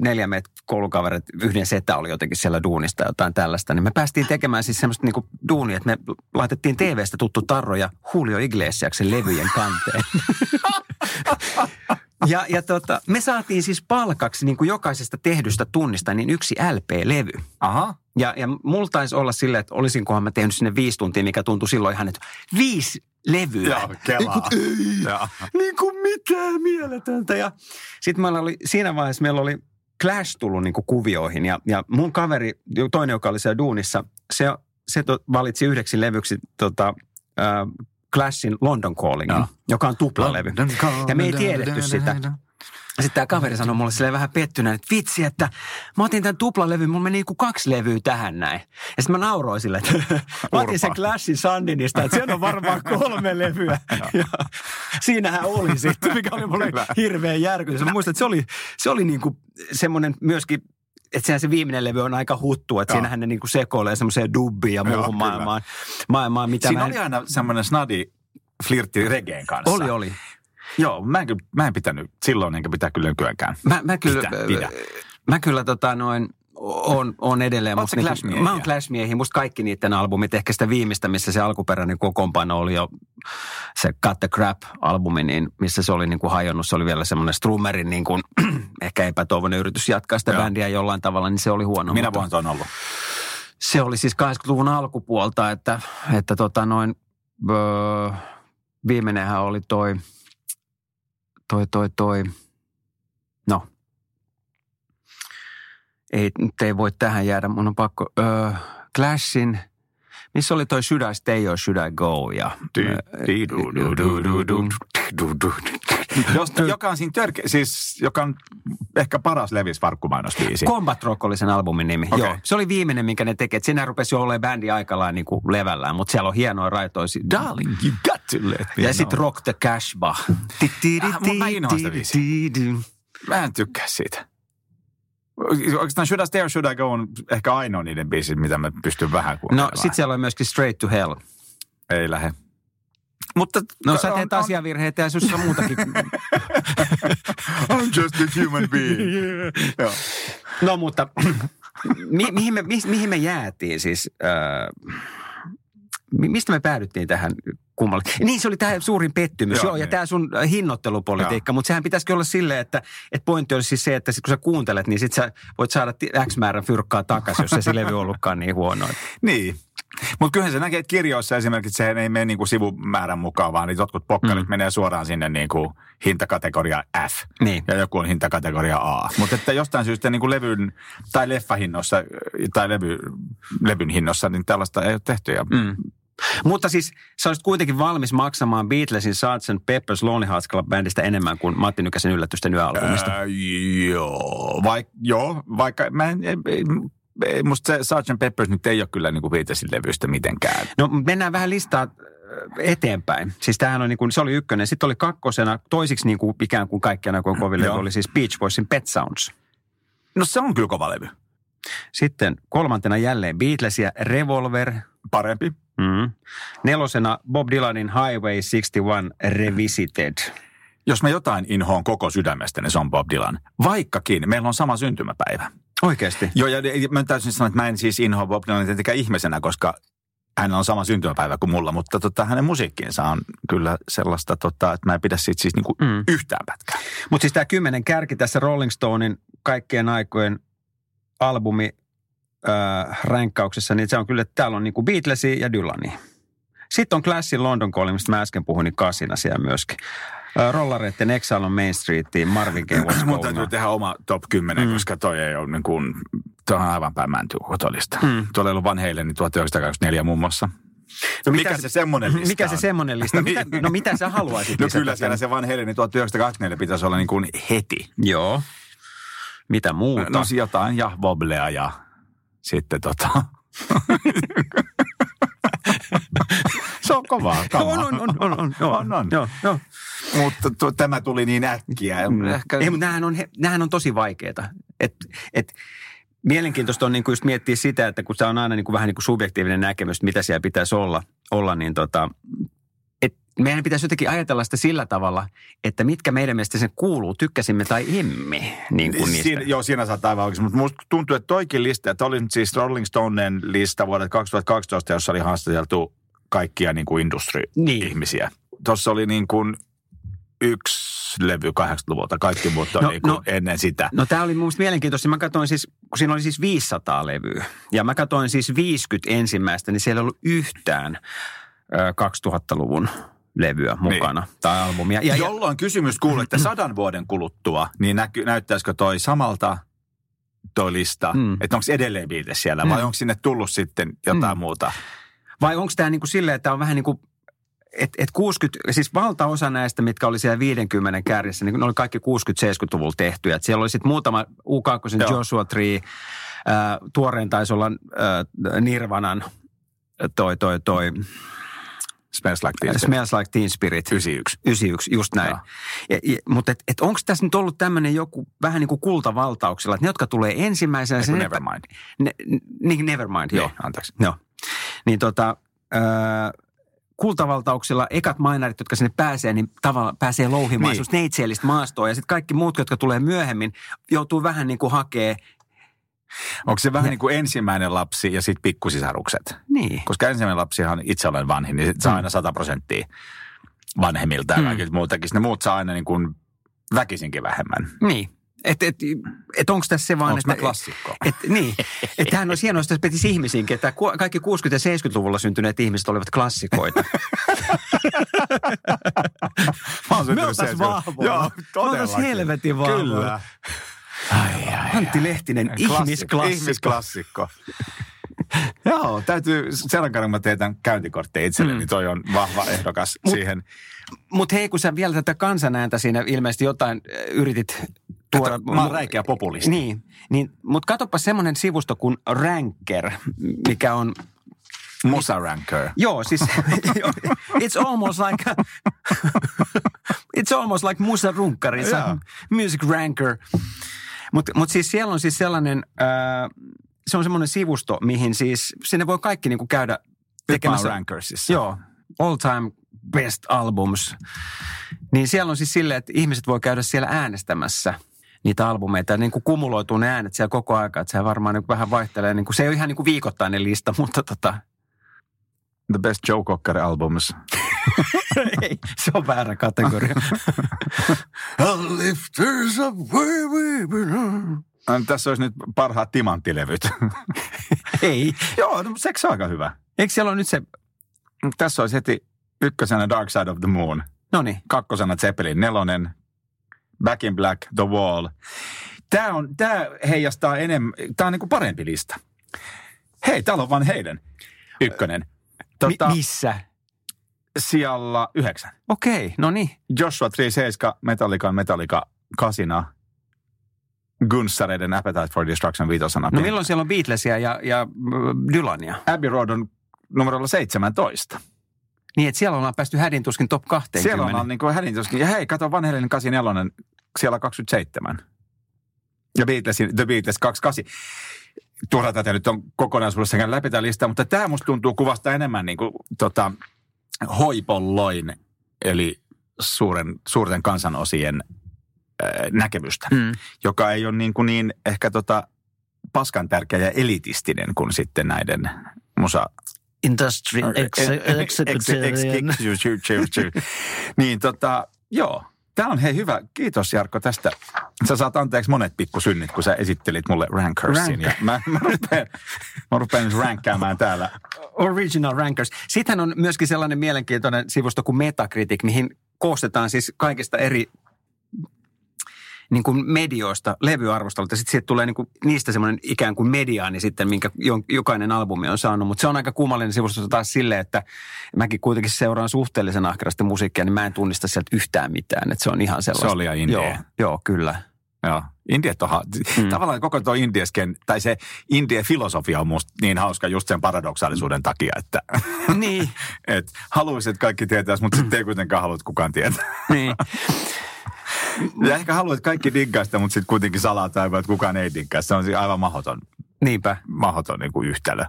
neljä meitä koulukaverit, yhden setä oli jotenkin siellä duunista jotain tällaista, niin me päästiin tekemään siis semmoista niin kuin duunia, että me laitettiin TVstä tuttu Tarro ja Julio Iglesiaksen levyjen kanteen. ja ja tota, me saatiin siis palkaksi niin kuin jokaisesta tehdystä tunnista niin yksi LP-levy. Aha. Ja, ja mulla taisi olla silleen, että olisinkohan mä tehnyt sinne viisi tuntia, mikä tuntui silloin ihan, että viisi levyä. Joo, kelaa. Joo. niin kuin mitään mieletöntä. Ja sitten meillä oli, siinä vaiheessa meillä oli Clash tullut niin kuin kuvioihin ja, ja mun kaveri, toinen joka oli siellä duunissa, se, se to, valitsi yhdeksi levyksi tota, äh, Clashin London Callingin, Joo. joka on tuplalevy. Ja me ei tiedetty sitä. Sitten tämä kaveri sanoi mulle silleen vähän pettyneen, että vitsi, että mä otin tämän tuplalevyn, mulla meni niinku kaksi levyä tähän näin. Ja sitten mä nauroin sille, että mä otin sen. Clashin Sandinista, että siellä on varmaan kolme levyä. Ja siinähän oli sitten, mikä oli mulle Kyllä. hirveän järkytys. Mä muistan, että se oli, se oli niinku semmoinen myöskin, että sehän se viimeinen levy on aika huttu, että Joo. siinähän ne niinku sekoilee semmoiseen dubbiin ja muuhun maailmaan, maailmaan, mitä Siinä mä en... oli aina semmoinen snadi flirtti regeen kanssa. Oli, oli. Joo, mä en, mä en pitänyt silloin enkä pitää kyllä nykyäänkään. Mä, mä kyllä, Pidä, pidä. mä kyllä tota noin, on, on edelleen. Sä niinku- Clash-miehiä? Mä oon Clash-miehiä. Musta kaikki niiden albumit, ehkä sitä viimeistä, missä se alkuperäinen kokoonpano oli jo se Cut the Crap-albumi, niin missä se oli niin kuin hajonnut. Se oli vielä semmoinen Strummerin niin kuin, ehkä epätoivoinen yritys jatkaa sitä Joo. bändiä jollain tavalla, niin se oli huono. Minä mutta vuonna se on ollut? Se oli siis 80-luvun alkupuolta, että, että tota noin, öö, viimeinenhän oli toi, toi, toi, toi, no, ei, nyt ei voi tähän jäädä, mun on pakko, öö, Clashin, missä oli toi Should I Stay or Should I Go? Ja, Josta, joka on siinä törke, siis joka on ehkä paras Levis farkkumainospiisi. Combat Rock oli sen albumin nimi. Okei. Joo, se oli viimeinen, minkä ne teki. Siinä rupesi jo olemaan bändi aikallaan niin kuin levällään, mutta siellä on hienoja raitoisia. Darling, you got to let me Ja sitten. Rock the Cashbah. Ah, mä inhoan sitä. Mä en tykkää siitä. Oikeastaan Should I Stay or Should I Go on ehkä ainoa niiden biisit, mitä mä pystyn vähän No kuuntelemaan. sit siellä on myöskin Straight to Hell. Ei lähde. Mutta No sä on- teet on- asiavirheitä ja sussa muutakin. I'm just a human being. Joo. no mutta mi- mihin, me, mi- mihin me jäätiin siis? Äh, mi- mistä me päädyttiin tähän kummalle? Niin se oli tämä suurin pettymys, joo, Joo, joo ja niin. tämä sun hinnoittelupolitiikka, mutta sehän pitäisikin olla silleen, että, että pointti olisi siis se, että sit kun sä kuuntelet, niin sit sä voit saada X määrän fyrkkaa takaisin, jos ei se levy ollutkaan niin huono. Niin. Mutta kyllähän se näkee, että kirjoissa esimerkiksi se ei mene niinku sivumäärän mukaan, vaan niin jotkut pokkarit Mm. menee suoraan sinne niinku hintakategoria F. Niin. Ja joku on hintakategoria A. Mutta että jostain syystä niin kuin levyn tai leffahinnossa tai levy, levyn hinnossa, niin tällaista ei ole tehty. Ja Mm. Mutta siis sä olisit kuitenkin valmis maksamaan Beatlesin Sgt. Pepper's Lonely Hearts Club Bandista enemmän kuin Matti Nykäsen yllätysten yöalbumista. Ää, joo, vaik, joo, vaikka mä en, ei, ei, musta se Sgt. Peppers nyt ei ole kyllä niin levystä mitenkään. No mennään vähän listaa äh, eteenpäin. Siis tämähän on niin kuin, se oli ykkönen. Sitten oli kakkosena, toisiksi niin kuin ikään kuin kaikkien aikojen Joo. oli siis Beach Boysin Pet Sounds. No se on kyllä kova levy. Sitten kolmantena jälleen Beatles ja Revolver. Parempi. Mm. Nelosena Bob Dylanin Highway 61 Revisited. Jos mä jotain inhoon koko sydämestä, niin se on Bob Dylan. Vaikkakin meillä on sama syntymäpäivä. Oikeasti? Joo, ja ja mä täysin sanoa, että mä en siis inhoa Bob Dylanin tietenkään ihmisenä, koska hänellä on sama syntymäpäivä kuin mulla, mutta tota, hänen musiikkiinsa on kyllä sellaista, tota, että mä en pidä siitä siis niinku Mm. yhtään pätkää. Mutta siis tämä kymmenen kärki tässä Rolling Stonein kaikkien aikojen albumi äh, ränkkauksessa, niin se on kyllä, että täällä on niinku Beatlesia ja Dylania. Sitten on Classin London Calling, mistä mä äsken puhuin, niin kasina siellä myöskin. Rollareiden Exile on Main Streetiin, Marvin Gaye What's Mun täytyy tehdä oma top 10, Mm. koska toi ei ole niin kuin, toi on aivan päin mäntyy kotolista. Mm. Tuolla ei ollut Van Halen 1924 muun muassa. No Mikä se semmonen lista Mikä se on? semmonen lista? Mitä, no mitä sä haluaisit No kyllä siellä se Van Halen 1924 pitäisi olla niin kuin heti. Joo. Mitä muuta? No jotain ja Woblea ja sitten tota... se on kovaa. kamaa. on, on, on, on, on, joo, On, on. Joo, joo. Mutta tuo, tämä tuli niin äkkiä. Mm. Ehkä... Ei, mutta nämähän on, nämähän on tosi vaikeita. Et, et, mielenkiintoista on niinku just miettiä sitä, että kun se on aina niinku vähän niinku subjektiivinen näkemys, mitä siellä pitäisi olla, olla niin tota, et meidän pitäisi jotenkin ajatella sitä sillä tavalla, että mitkä meidän mielestä sen kuuluu, tykkäsimme tai emme niin kuin niistä. Siinä, joo, siinä saattaa aivan oikein. Mutta musta tuntuu, että toikin lista, että oli nyt siis Rolling Stoneen lista vuodelta 2012, jossa oli haastateltu kaikkia niin kuin industry-ihmisiä. Tuossa oli niin kuin yksi levy 80-luvulta, kaikki muut on No, niin kuin no. ennen sitä. No tämä oli mun mielenkiintoista. Mä katsoin siis, kun siinä oli siis 500 levyä. Ja mä katsoin siis 50 ensimmäistä, niin siellä ei ollut yhtään ö, 2000-luvun levyä mukana niin. tai albumia. Ja, ja, Jolloin kysymys kuuluu, että sadan vuoden kuluttua, niin näky, näyttäisikö toi samalta toi lista, Mm. että onko edelleen Beatles siellä vai Mm. onko sinne tullut sitten jotain Mm. muuta? Vai onko tämä niinku silleen, että on vähän niin kuin, että et 60, siis valtaosa näistä, mitkä oli siellä 50 kärjessä, niin ne oli kaikki 60-70-luvulla tehtyjä. Et siellä oli sitten muutama U2, Joo. Joshua Tree, äh, tuoreen taisi olla äh, Nirvanan toi, toi, toi, Smells like teen spirit. Smells Like Teen Spirit. 91. 91, just näin. Ja, ja, mutta et, et onko tässä nyt ollut tämmöinen joku vähän niin kuin kultavaltauksella, että ne, jotka tulee ensimmäisenä... Eiku se- Nevermind. Ne, niin, Nevermind, joo. Niin, anteeksi. Joo. Niin tota, äh, kultavaltauksella ekat mainarit, jotka sinne pääsee, niin tavallaan pääsee louhimaan Niin. neitseellistä maastoa. Ja sitten kaikki muut, jotka tulee myöhemmin, joutuu vähän niin kuin hakee. Onko se vähän Ja- niin kuin ensimmäinen lapsi ja sitten pikkusisarukset? Niin. Koska ensimmäinen lapsihan itse olen vanhin, niin saa Mm. aina 100 prosenttia vanhemmilta ja Mm. kaikilta muutakin. Ne muut saa aina niin kuin väkisinkin vähemmän. Niin. Että et, et onko tässä se vaan, Onko että... mä klassikko? Et, niin, että tämähän olisi hienoa, jos tässä petisi ihmisiinkin, että kaikki 60- ja 70-luvulla syntyneet ihmiset olivat klassikoita. Mä oon Me syntynyt 70. vahvoja. Joo, Me todellakin. helvetin vahvoja. Kyllä. Ai, ai, Antti Lehtinen, Klassikko. ihmisklassikko. Ihmisklassikko. Joo, täytyy, seuraavan kerran mä teetän käyntikortteja itselleni, Mm. niin toi on vahva ehdokas Mut- siihen. Mutta hei, kun sä vielä tätä kansanääntä siinä ilmeisesti jotain yritit tuoda. Kato, mä oon räikeä populisti. Niin, niin mutta katsopa semmoinen sivusto kuin Ranker, mikä on, Musa Ranker. joo siis, it's almost like, it's almost like Musa Runkkari, Joo. on Music Ranker. Mutta mut siis siellä on siis sellainen, äh, se on semmoinen sivusto, mihin siis, sinne voi kaikki niinku käydä tekemässä. Rankersissa. Joo, all time best albums. Niin siellä on siis silleen, että ihmiset voi käydä siellä äänestämässä niitä albumeita. Ja niin kuin kumuloituu ne äänet siellä koko aika, että se varmaan niin kuin vähän vaihtelee. Niin kuin, se ei ole ihan niin kuin viikoittainen lista, mutta tota, The Best Joe Cocker Albums. ei, se on väärä kategoria. Lifters of where we belong. Tässä olisi nyt parhaat timanttilevyt. ei. Joo, no, seksi on aika hyvä. Eikö siellä ole nyt se, Tässä olisi heti ykkösenä Dark Side of the Moon, no niin, kakkosena Zeppelin, nelonen Back in Black, The Wall. Tämä, on, tämä heijastaa enemmän, tämä on niin kuin parempi lista. Hei, täällä on vaan heidän ykkönen. Tota, Mi- missä? Siellä yhdeksän. Okei, no niin. Joshua 37, Metallica, Metallica, kasina. Gunssareiden Appetite for Destruction viitosana. No milloin siellä on Beatlesia ja, ja äh, Dylania? Abbey Road on numerolla 17. Niin, että siellä ollaan päästy hädin tuskin top 20. Siellä on niin kuin hädintuskin. Ja hei, kato Van Halen 84, siellä 27. Ja Beatlesin, The Beatles 28. Turha tätä nyt on kokonaisuudessaan läpi tämä lista, mutta tämä musta tuntuu kuvasta enemmän niin kuin, tota, hoipolloin, eli suuren, suurten kansanosien äh, näkemystä, Mm. joka ei ole niin, kuin niin ehkä tota, paskan tärkeä ja elitistinen kuin sitten näiden musa... Industry executarian. Niin tota, joo. Tämä on hei hyvä. Kiitos Jarkko tästä. Sä saat anteeksi monet pikkusynnit, kun sä esittelit mulle Rankersin. Ja mä, mä, rupean, mä rupean nyt ränkkäämään täällä. Original Rankers. Sitten on myöskin sellainen mielenkiintoinen sivusto kuin Metacritic, mihin koostetaan siis kaikista eri niin kuin medioista, levyarvostelusta. Sitten siitä tulee niin kuin niistä semmoinen ikään kuin mediaani sitten, minkä jokainen albumi on saanut. Mutta se on aika kummallinen sivusto taas silleen, että mäkin kuitenkin seuraan suhteellisen ahkerasti musiikkia, niin mä en tunnista sieltä yhtään mitään. Että se on ihan sellaista. Se oli ja indie. Joo, joo kyllä. Joo, Indiat on, mm. tavallaan koko tuo indiesken, tai se indie filosofia on musta niin hauska just sen paradoksaalisuuden takia, että niin. et haluaisit, että kaikki tietäisi, mutta sitten ei kuitenkaan halua, kukaan tietää. niin. Ja ehkä haluat, että kaikki diggaa sitä, mutta sitten kuitenkin salaa tai että kukaan ei diggaa. Se on siis aivan mahdoton. Niinpä. Mahdoton niin kuin yhtälö.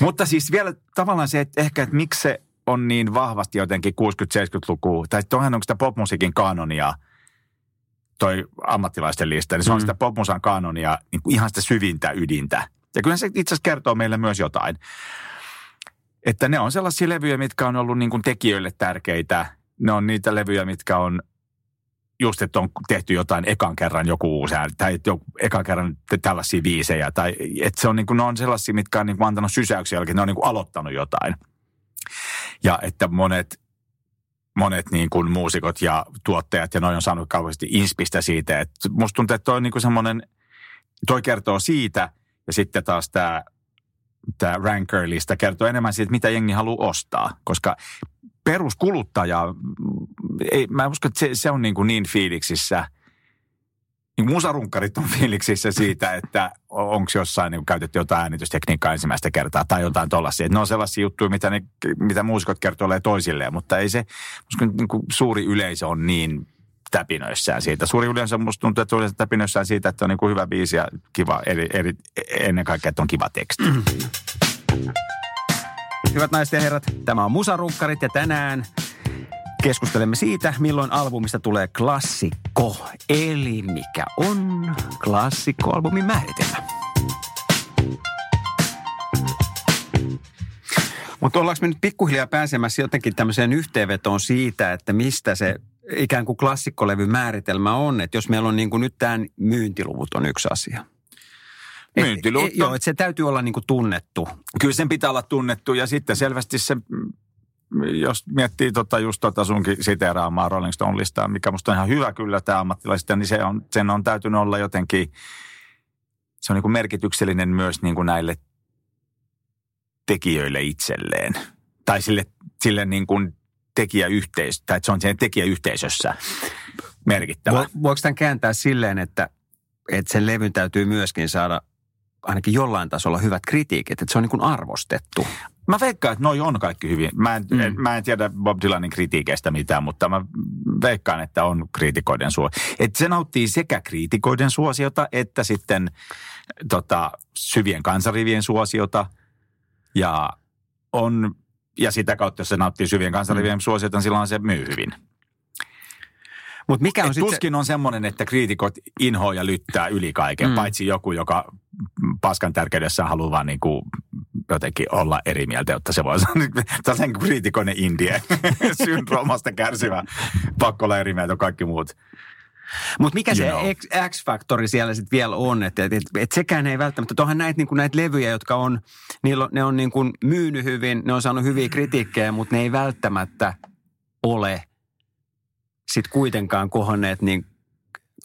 Mutta siis vielä tavallaan se, että ehkä, että miksi se on niin vahvasti jotenkin 60-70-lukua, tai toihan onko sitä popmusiikin kanonia, toi ammattilaisten lista, niin se on mm. sitä popmusan kanonia, niin kuin ihan sitä syvintä ydintä. Ja kyllä se itse asiassa kertoo meille myös jotain. Että ne on sellaisia levyjä, mitkä on ollut niin kuin tekijöille tärkeitä. Ne on niitä levyjä, mitkä on just, että on tehty jotain ekan kerran joku uusi tai että joku, ekan kerran tällaisia viisejä, tai että se on niin kuin, ne on sellaisia, mitkä on niin kuin antanut sysäyksiä jälkeen, ne on niin kuin aloittanut jotain. Ja että monet, monet niin kuin muusikot ja tuottajat ja noin on saanut kauheasti inspistä siitä, että musta tuntuu, että toi on niin kuin semmoinen, toi kertoo siitä, ja sitten taas tämä tämä ranker-lista kertoo enemmän siitä, mitä jengi haluaa ostaa, koska peruskuluttaja, ei, mä uskon, että se, se on niin, kuin niin fiiliksissä, niin musarunkkarit on fiiliksissä siitä, että onko jossain niin käytetty jotain äänitystekniikkaa ensimmäistä kertaa tai jotain tollaisia. Ne on sellaisia juttuja, mitä, ne, mitä muusikot kertoo toisilleen, mutta ei se, uskon, niin kuin suuri yleisö on niin täpinöissään siitä. Suuri yleensä musta tuntuu, että suuri täpinöissään siitä, että on niin kuin hyvä biisi ja kiva, eri, eri, ennen kaikkea, että on kiva teksti. Hyvät naiset ja herrat, tämä on Musarunkkarit ja tänään keskustelemme siitä, milloin albumista tulee klassikko. Eli mikä on klassikkoalbumin määritelmä. Mutta ollaanko me nyt pikkuhiljaa pääsemässä jotenkin tämmöiseen yhteenvetoon siitä, että mistä se ikään kuin klassikkolevy määritelmä on? Että jos meillä on niin kuin nyt tämän myyntiluvut on yksi asia – myyntiluvut. Joo, että se täytyy olla niin kuin tunnettu. Kyllä sen pitää olla tunnettu ja sitten selvästi se, jos miettii tota just tota sunkin siteeraamaa Rolling Stone-listaa, mikä musta on ihan hyvä kyllä tämä ammattilaisista, niin se on, sen on täytynyt olla jotenkin, se on niin kuin merkityksellinen myös niin kuin näille tekijöille itselleen. Tai sille, sille niin kuin tekijäyhteisö, tai että se on sen tekijäyhteisössä merkittävä. Voiko tämän kääntää silleen, että, että sen levyn täytyy myöskin saada ainakin jollain tasolla hyvät kritiikit, että se on niin kuin arvostettu. Mä veikkaan, että noi on kaikki hyvin. Mä en, mm. en, mä en tiedä Bob Dylanin kritiikeistä mitään, mutta mä veikkaan, että on kriitikoiden suosio. Että se nauttii sekä kriitikoiden suosiota, että sitten tota, syvien kansarivien suosiota. Ja, on, ja sitä kautta, jos se nauttii syvien kansarivien mm. suosiota, niin silloin se myy hyvin. Mut mikä on tuskin se... on semmoinen, että kriitikot inhoa ja lyttää yli kaiken, mm. paitsi joku, joka paskan tärkeydessä haluaa vaan niin kuin jotenkin olla eri mieltä, jotta se voi sanoa, tällainen kriitikoinen indie, syndroomasta kärsivä, pakko olla eri mieltä kaikki muut. Mutta mikä you se X-faktori siellä sitten vielä on, että et, et, et sekään ei välttämättä, tuohan näitä niinku näitä levyjä, jotka on, niillä, ne on niinku myynyt hyvin, ne on saanut hyviä kritiikkejä, mutta ne ei välttämättä ole – sitten kuitenkaan kohonneet niin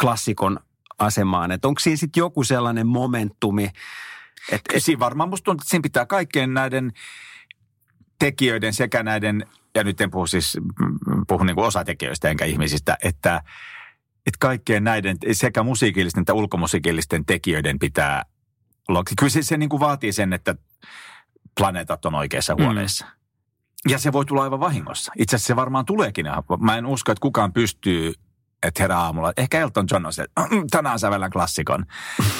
klassikon asemaan. Että onko siinä sitten joku sellainen momentumi? Että, et... Siinä varmaan musta tuntuu, että siinä pitää kaikkien näiden tekijöiden sekä näiden, ja nyt en puhu siis, puhu niin kuin osatekijöistä enkä ihmisistä, että, että kaikkien näiden sekä musiikillisten että ulkomusiikillisten tekijöiden pitää olla. Kyllä se, se niin kuin vaatii sen, että planeetat on oikeassa mm. huoneessa. Mm. Ja se voi tulla aivan vahingossa. Itse asiassa se varmaan tuleekin. Mä en usko, että kukaan pystyy, että herää aamulla. Ehkä Elton John on se, että mm, tänään sävellän klassikon.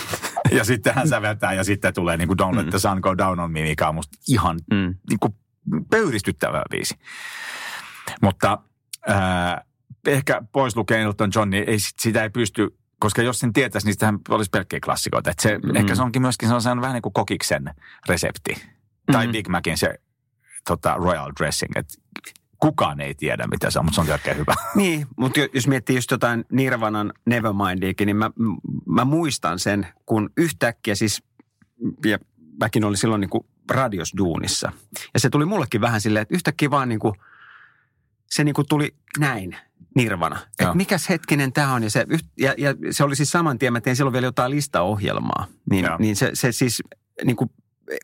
ja sitten hän säveltää ja sitten tulee niin kuin Don't Let the Sun Go Down on me, mikä on musta ihan mm. niin kuin pöyristyttävä biisi. Mutta äh, ehkä pois lukee Elton John, niin ei, sitä ei pysty koska jos sen tietäisi, niin sitähän olisi pelkkiä klassikoita. Että se, Mm. mm. Ehkä se onkin myöskin sellainen vähän niin kuin kokiksen resepti. Mm. Tai Mm. Big Macin se tota, royal dressing. Että kukaan ei tiedä, mitä se on, mutta se on oikein hyvä. Niin, mutta jo- jos miettii just jotain Nirvanan Nevermindiakin, niin mä, mä muistan sen, kun yhtäkkiä siis, ja mäkin olin silloin niin kuin radiosduunissa. Ja se tuli mullekin vähän silleen, että yhtäkkiä vaan niin kuin, se niin kuin tuli näin, Nirvana. Että mikäs hetkinen tämä on. Ja se, ja, ja se oli siis saman tien, mä tein silloin vielä jotain listaohjelmaa. Niin, Joo. niin se, se siis niin kuin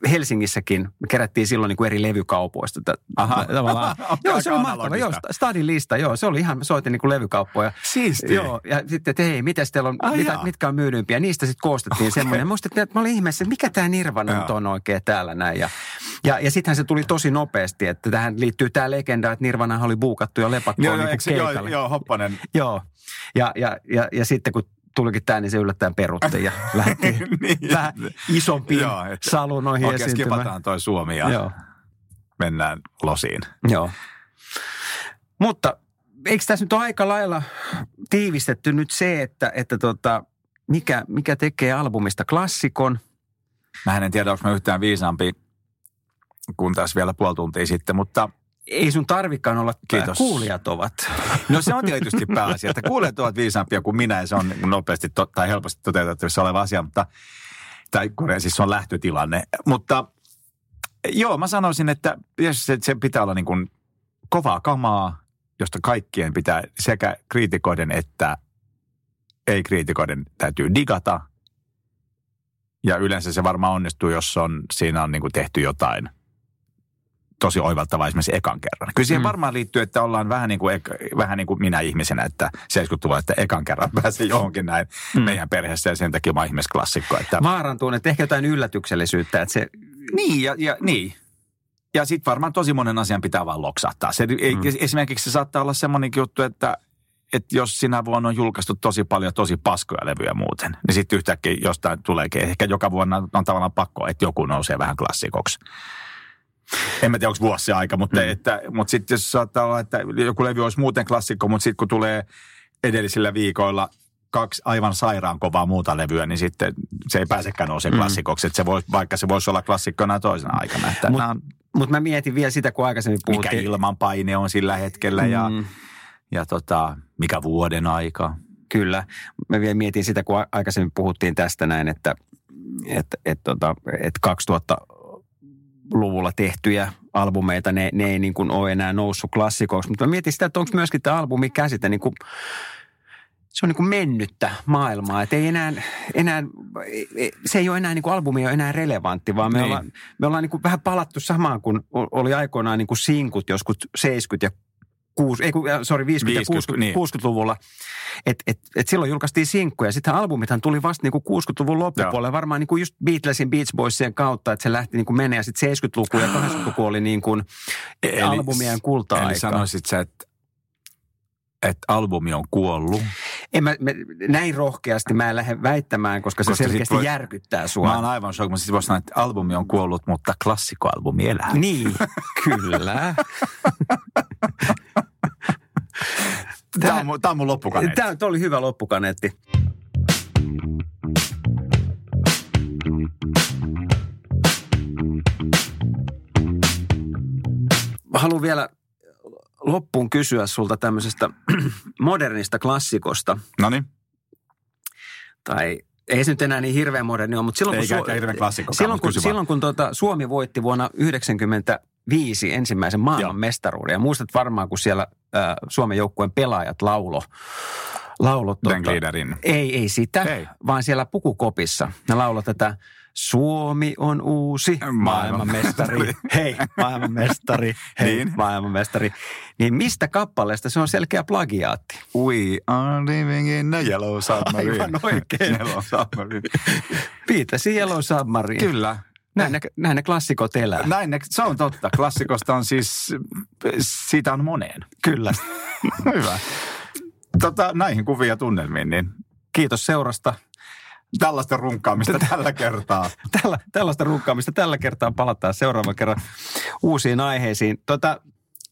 Helsingissäkin me kerättiin silloin niin kuin eri levykaupoista. Aha. Tavallaan. Joo, se on mahtava. Joo. Stadin lista, joo. Se oli ihan, soitin niin kuin levykauppoja. Siistiä. Joo, ja sitten, että hei, mitäs teillä on, Ai mitä, jaa. mitkä on myydympiä. Niistä sitten koostettiin Okei. semmoinen. Musta, että mä olin ihmeessä, että mikä tämä Nirvana Joo. nyt on oikein täällä näin. Ja, ja, ja sittenhän se tuli tosi nopeasti, että tähän liittyy tämä legenda, että Nirvana oli buukattu jo lepakkoon Joo, niin joo, joo, keikalle. joo, Hoppanen. Joo. Ja, ja, ja, ja sitten kun tulikin tämä, niin se yllättäen peruttiin ja lähti Niin, vähän isompiin Joo, salunoihin Okei, esiintymään. skipataan toi Suomi ja Joo, mennään losiin. joo. Mutta eikö tässä nyt ole aika lailla tiivistetty nyt se, että, että tota, mikä, mikä tekee albumista klassikon? Mä en tiedä, onko mä yhtään viisaampi kuin tässä vielä puoli tuntia sitten, mutta Ei sun tarvikaan olla, Kiitos. kuulijat ovat. no se on tietysti pääasia, että kuulijat ovat viisaampia kuin minä ja se on nopeasti to, tai helposti toteutettavissa oleva asia, mutta tai siis se on lähtötilanne. Mutta joo, mä sanoisin, että se, se pitää olla niin kuin kovaa kamaa, josta kaikkien pitää sekä kriitikoiden että ei-kriitikoiden täytyy digata. Ja yleensä se varmaan onnistuu, jos on, siinä on niin kuin tehty jotain tosi oivaltavaa esimerkiksi ekan kerran. Kyllä siihen Mm. varmaan liittyy, että ollaan vähän niin, kuin, vähän niin kuin minä ihmisenä, että 70-luvulla, että ekan kerran pääsee johonkin näin Mm. meidän perheessä ja sen takia mä oon ihmisklassikko. Että... Vaarantuu, että ehkä jotain yllätyksellisyyttä, että se, Niin, ja, ja niin. Ja sitten varmaan tosi monen asian pitää vaan loksahtaa. Se, Mm. Esimerkiksi se saattaa olla semmoinen juttu, että, että jos sinä vuonna on julkaistu tosi paljon tosi paskoja levyjä muuten, niin sitten yhtäkkiä jostain tuleekin. Ehkä joka vuonna on tavallaan pakko, että joku nousee vähän klassikoksi en mä tiedä, onko vuosi aika, mutta, mm. että, mutta sitten jos saattaa olla, että joku levy olisi muuten klassikko, mutta sitten kun tulee edellisillä viikoilla kaksi aivan sairaan kovaa muuta levyä, niin sitten se ei pääsekään nousemaan mm. klassikoksi. Että se voi, vaikka se voisi olla klassikkona toisena aikana. Mutta on... mut mä mietin vielä sitä, kun aikaisemmin puhuttiin. Mikä ilmanpaine on sillä hetkellä ja, mm. ja tota, mikä vuoden aika. Kyllä. Mä vielä mietin sitä, kun aikaisemmin puhuttiin tästä näin, että että et, tota, et 2000 90-luvulla tehtyjä albumeita, ne, ne ei niin kuin ole enää noussut klassikoksi. Mutta mä mietin sitä, että onko myöskin tämä albumi käsite niin kuin, se on niin kuin mennyttä maailmaa, että ei enää, enää, e, e, se ei ole enää, niin kuin albumi ei ole enää relevantti, vaan me niin. ollaan, me ollaan niin kuin vähän palattu samaan, kun oli aikoinaan niin kuin sinkut joskus 70- ja 6, ei äh, sorry, 50 ja 50, 60, niin. 60-luvulla. Et, et, et silloin julkaistiin sinkkuja. Sitten albumithan tuli vasta niinku 60-luvun loppupuolella. Varmaan niinku just Beatlesin Beach Boysien kautta, että se lähti niinku menee. Ja sitten 70-luku ja 80-luku oli niinku Eli- albumien kulta-aika. Eli sanoisit sä, että, että albumi on kuollut. En mä, mä, näin rohkeasti mä en lähde väittämään, koska se Koska sit selkeästi voi- järkyttää sua. Mä oon aivan shock, mutta sitten voisi sanoa, että albumi on kuollut, mutta klassikkoalbumi elää. Niin, kyllä. Tämä on, tää on mun loppukaneetti. Tämä tämä oli hyvä loppukaneetti. Mä haluan vielä loppuun kysyä sulta tämmöisestä modernista klassikosta. No niin, Tai ei se nyt enää niin hirveän moderni ole, mutta silloin kun, eikä, hirveän klassikko. silloin, kun, silloin kun tuota, Suomi voitti vuonna 1995 ensimmäisen maailmanmestaruuden. Ja muistat varmaan, kun siellä äh, Suomen joukkueen pelaajat laulo. laulo Gliderin. ei, ei sitä, Ei. vaan siellä pukukopissa. Ne laulo tätä Suomi on uusi maailmanmestari. Hei, maailmanmestari. Hei, Niin. maailmanmestari. Niin mistä kappaleesta se on selkeä plagiaatti? We are living in a yellow submarine. Aivan oikein. yellow submarine. Viitasi Yellow Submarine. Kyllä. Näin ne, näin ne klassikot elää. Näin, ne- se on totta. Klassikosta on siis, siitä on moneen. Kyllä. Hyvä. Tota, näihin kuvia tunnelmiin, niin Kiitos seurasta. tällaista runkkaamista tällä kertaa. Tällä, tällaista runkkaamista tällä kertaa palataan seuraavan kerran uusiin aiheisiin. Tota,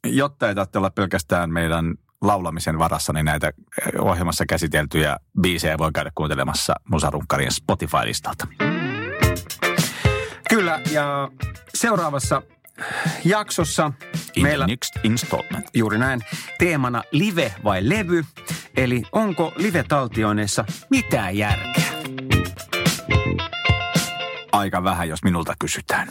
Jotta ei tarvitse olla pelkästään meidän laulamisen varassa, niin näitä ohjelmassa käsiteltyjä biisejä voi käydä kuuntelemassa Musarunkarien Spotify-listalta. Kyllä, ja seuraavassa jaksossa In meillä next installment. juuri näin teemana live vai levy, eli onko live-taltioineissa mitään järkeä? Aika vähän, jos minulta kysytään.